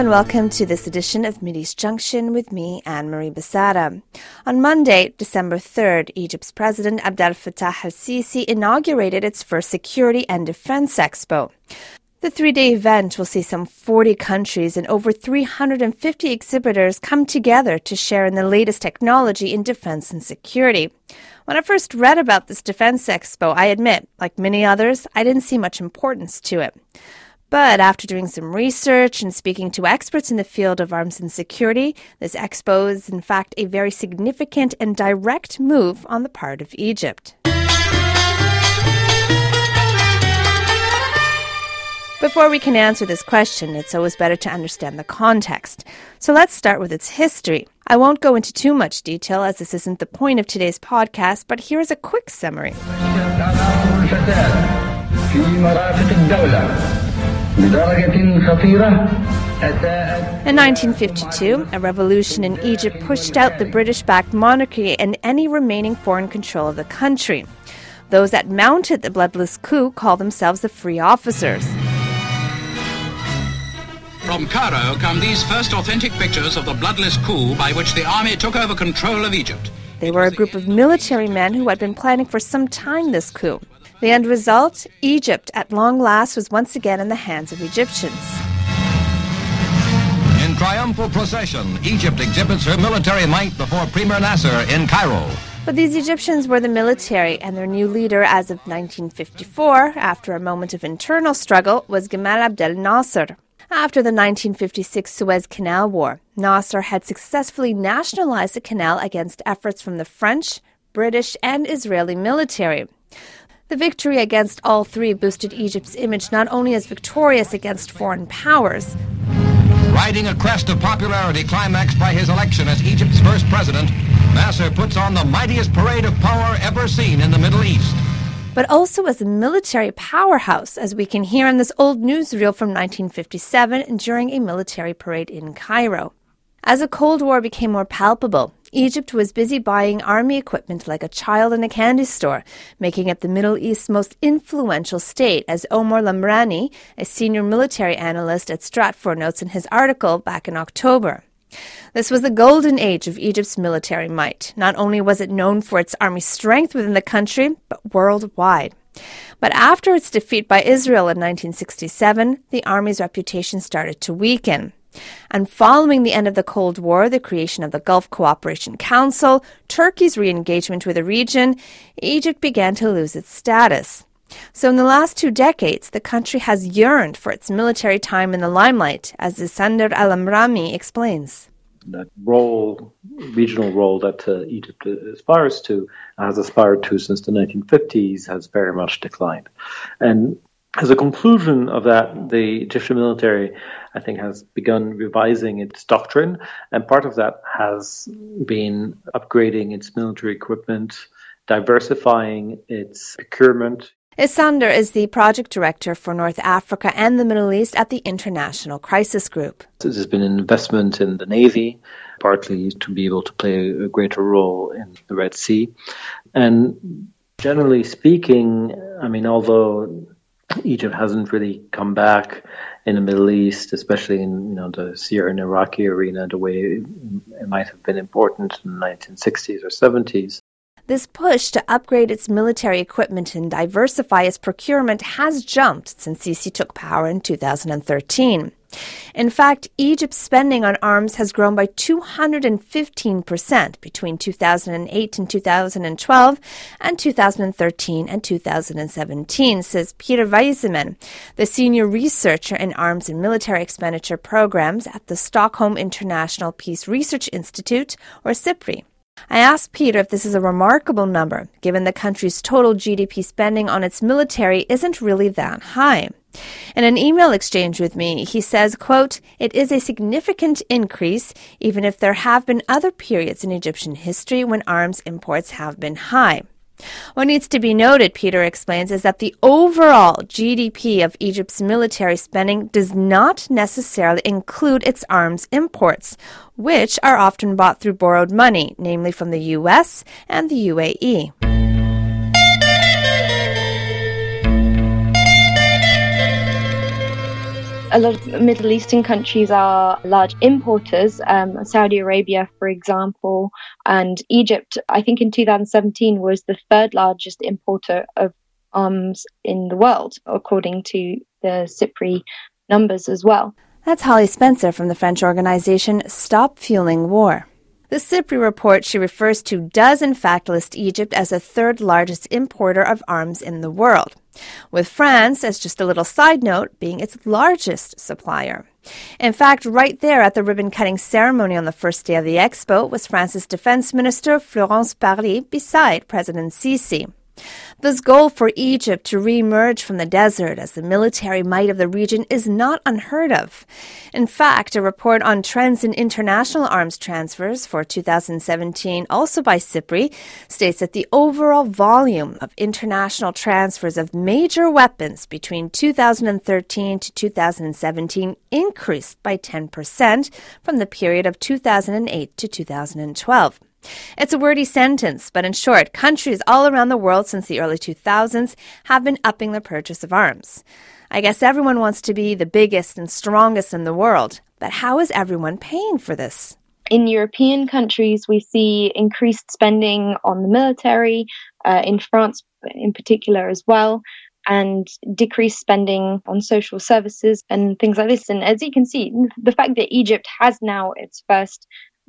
and welcome to this edition of Mideast Junction with me, Anne Marie Bissada. On Monday, December 3rd, Egypt's President Abdel Fattah al Sisi inaugurated its first Security and Defense Expo. The three day event will see some 40 countries and over 350 exhibitors come together to share in the latest technology in defense and security. When I first read about this Defense Expo, I admit, like many others, I didn't see much importance to it. But after doing some research and speaking to experts in the field of arms and security, this expo is in fact a very significant and direct move on the part of Egypt. Before we can answer this question, it's always better to understand the context. So let's start with its history. I won't go into too much detail as this isn't the point of today's podcast, but here's a quick summary. In 1952, a revolution in Egypt pushed out the British backed monarchy and any remaining foreign control of the country. Those that mounted the bloodless coup call themselves the Free Officers. From Cairo come these first authentic pictures of the bloodless coup by which the army took over control of Egypt. They were a group of military men who had been planning for some time this coup. The end result Egypt, at long last, was once again in the hands of Egyptians. In triumphal procession, Egypt exhibits her military might before Premier Nasser in Cairo. But these Egyptians were the military, and their new leader as of 1954, after a moment of internal struggle, was Gamal Abdel Nasser. After the 1956 Suez Canal War, Nasser had successfully nationalized the canal against efforts from the French, British, and Israeli military. The victory against all three boosted Egypt's image not only as victorious against foreign powers. Riding a crest of popularity climaxed by his election as Egypt's first president, Nasser puts on the mightiest parade of power ever seen in the Middle East but also as a military powerhouse, as we can hear in this old newsreel from 1957 during a military parade in Cairo. As the Cold War became more palpable, Egypt was busy buying army equipment like a child in a candy store, making it the Middle East's most influential state, as Omar Lamrani, a senior military analyst at Stratfor, notes in his article back in October. This was the golden age of Egypt's military might. Not only was it known for its army strength within the country, but worldwide. But after its defeat by Israel in 1967, the army's reputation started to weaken. And following the end of the Cold War, the creation of the Gulf Cooperation Council, Turkey's re engagement with the region, Egypt began to lose its status. So, in the last two decades, the country has yearned for its military time in the limelight, as Issandr El Amrani explains. That role, regional role that uh, Egypt aspires to, has aspired to since the 1950s, has very much declined. And as a conclusion of that, the Egyptian military, I think, has begun revising its doctrine, and part of that has been upgrading its military equipment, diversifying its procurement. Issandr is the project director for North Africa and the Middle East at the International Crisis Group. There's been an investment in the Navy, partly to be able to play a greater role in the Red Sea. And generally speaking, I mean, although Egypt hasn't really come back in the Middle East, especially in you know the Syrian Iraqi arena, the way it might have been important in the 1960s or 70s. This push to upgrade its military equipment and diversify its procurement has jumped since Sisi took power in 2013. In fact, Egypt's spending on arms has grown by 215% between 2008 and 2012 and 2013 and 2017, says Pieter Wezeman, the senior researcher in arms and military expenditure programs at the Stockholm International Peace Research Institute, or SIPRI. I asked Peter if this is a remarkable number, given the country's total GDP spending on its military isn't really that high. In an email exchange with me, he says, quote, It is a significant increase, even if there have been other periods in Egyptian history when arms imports have been high. What needs to be noted, Peter explains, is that the overall GDP of Egypt's military spending does not necessarily include its arms imports, which are often bought through borrowed money, namely from the US and the UAE. A lot of Middle Eastern countries are large importers, um, Saudi Arabia, for example, and Egypt, I think in 2017 was the third largest importer of arms in the world, according to the SIPRI numbers as well. That's Holly Spencer from the French organization Stop Fueling War. The SIPRI report she refers to does in fact list Egypt as the third largest importer of arms in the world, with France, as just a little side note, being its largest supplier. In fact, right there at the ribbon cutting ceremony on the first day of the expo was France's defense minister Florence Parly beside President Sisi. This goal for Egypt to re-emerge from the desert as the military might of the region is not unheard of. In fact, a report on trends in international arms transfers for 2017, also by SIPRI, states that the overall volume of international transfers of major weapons between 2013 to 2017 increased by 10% from the period of 2008 to 2012. It's a wordy sentence, but in short, countries all around the world since the early 2000s have been upping the purchase of arms. I guess everyone wants to be the biggest and strongest in the world, but how is everyone paying for this? In European countries, we see increased spending on the military, uh, in France in particular as well, and decreased spending on social services and things like this. And as you can see, the fact that Egypt has now its first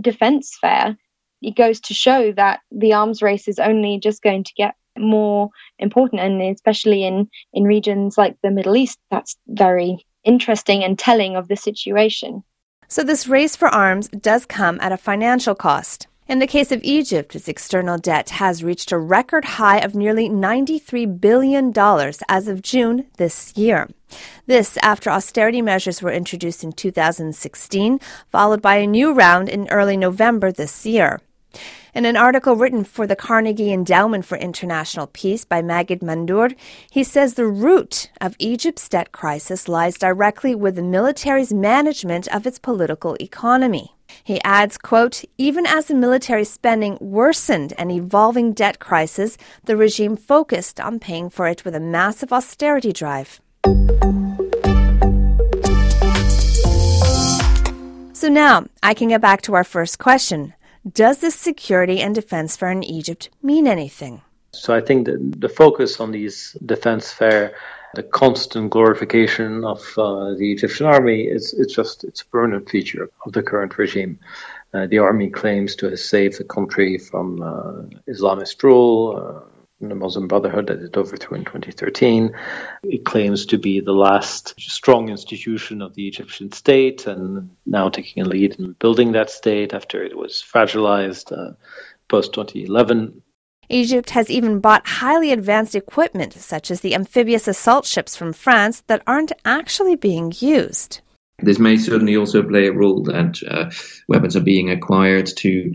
defense fair it goes to show that the arms race is only just going to get more important and especially in in regions like the Middle East that's very interesting and telling of the situation so this race for arms does come at a financial cost in the case of Egypt, its external debt has reached a record high of nearly $93 billion as of June this year. This after austerity measures were introduced in 2016, followed by a new round in early November this year. In an article written for the Carnegie Endowment for International Peace by Maged Mandour, he says the root of Egypt's debt crisis lies directly with the military's management of its political economy. He adds, quote, even as the military spending worsened an evolving debt crisis, the regime focused on paying for it with a massive austerity drive. So now I can get back to our first question. Does this security and defense fair in Egypt mean anything? So I think the focus on these defense fair, the constant glorification of uh, the Egyptian army, is it's just it's a permanent feature of the current regime. Uh, the army claims to have saved the country from uh, Islamist rule uh, the Muslim Brotherhood that it overthrew in 2013. It claims to be the last strong institution of the Egyptian state and now taking a lead in building that state after it was fragilized uh, post 2011. Egypt has even bought highly advanced equipment, such as the amphibious assault ships from France, that aren't actually being used. This may certainly also play a role that uh, weapons are being acquired to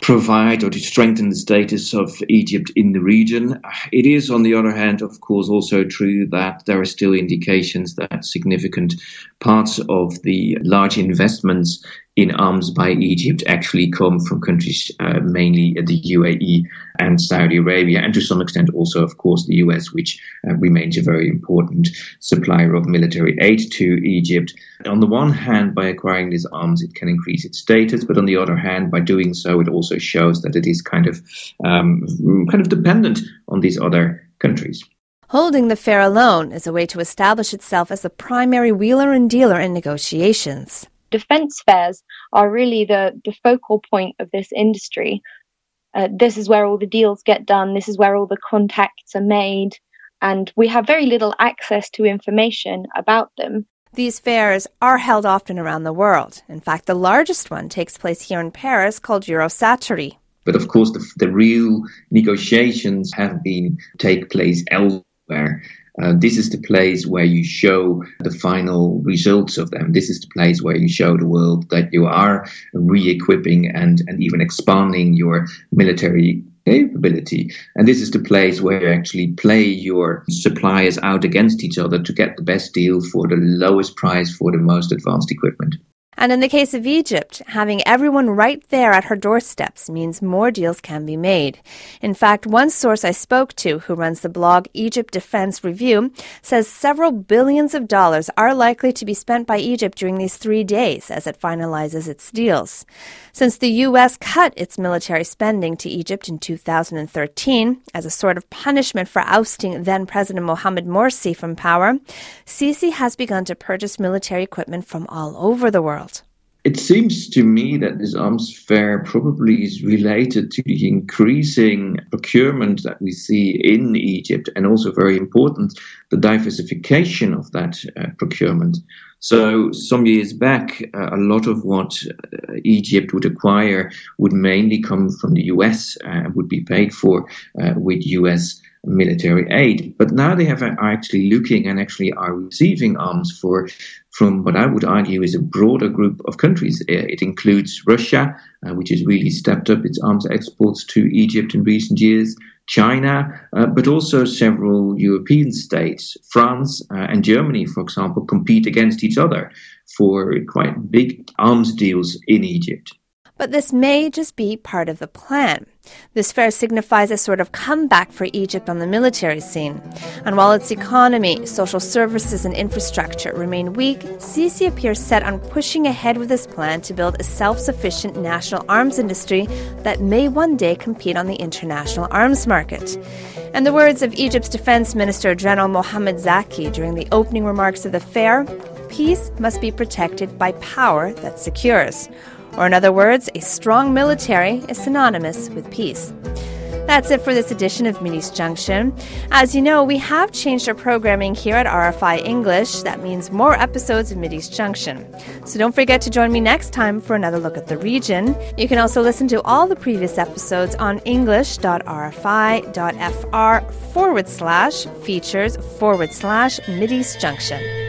provide or to strengthen the status of Egypt in the region. It is, on the other hand, of course, also true that there are still indications that significant parts of the large investments in arms by Egypt actually come from countries, uh, mainly the UAE and Saudi Arabia, and to some extent also, of course, the US, which uh, remains a very important supplier of military aid to Egypt. On the one hand, by acquiring these arms, it can increase its status, but on the other hand, by doing so, it also shows that it is kind of um, kind of dependent on these other countries. Holding the fair alone is a way to establish itself as a primary wheeler and dealer in negotiations defense fairs are really the, the focal point of this industry. Uh, this is where all the deals get done. This is where all the contacts are made. And we have very little access to information about them. These fairs are held often around the world. In fact, the largest one takes place here in Paris called Eurosatory. But of course, the, the real negotiations have been take place elsewhere. Uh, this is the place where you show the final results of them. This is the place where you show the world that you are re-equipping and, and even expanding your military capability. And this is the place where you actually play your suppliers out against each other to get the best deal for the lowest price for the most advanced equipment. And in the case of Egypt, having everyone right there at her doorsteps means more deals can be made. In fact, one source I spoke to, who runs the blog Egypt Defense Review, says several billions of dollars are likely to be spent by Egypt during these three days as it finalizes its deals. Since the U.S. cut its military spending to Egypt in 2013 as a sort of punishment for ousting then President Mohamed Morsi from power, Sisi has begun to purchase military equipment from all over the world. It seems to me that this arms fair probably is related to the increasing procurement that we see in Egypt, and also very important, the diversification of that uh, procurement. So, some years back, uh, a lot of what uh, Egypt would acquire would mainly come from the US and uh, would be paid for uh, with US military aid. But now they have are actually looking and actually are receiving arms for from what I would argue is a broader group of countries. Uh, it includes Russia, uh, which has really stepped up its arms exports to Egypt in recent years. China, uh, but also several European states, France uh, and Germany, for example, compete against each other for quite big arms deals in Egypt. But this may just be part of the plan. This fair signifies a sort of comeback for Egypt on the military scene. And while its economy, social services, and infrastructure remain weak, Sisi appears set on pushing ahead with this plan to build a self sufficient national arms industry that may one day compete on the international arms market. In the words of Egypt's Defense Minister General Mohamed Zaki during the opening remarks of the fair, peace must be protected by power that secures. Or, in other words, a strong military is synonymous with peace. That's it for this edition of Mideast Junction. As you know, we have changed our programming here at RFI English. That means more episodes of Mideast Junction. So don't forget to join me next time for another look at the region. You can also listen to all the previous episodes on english.rfi.fr forward slash features forward slash Mideast Junction.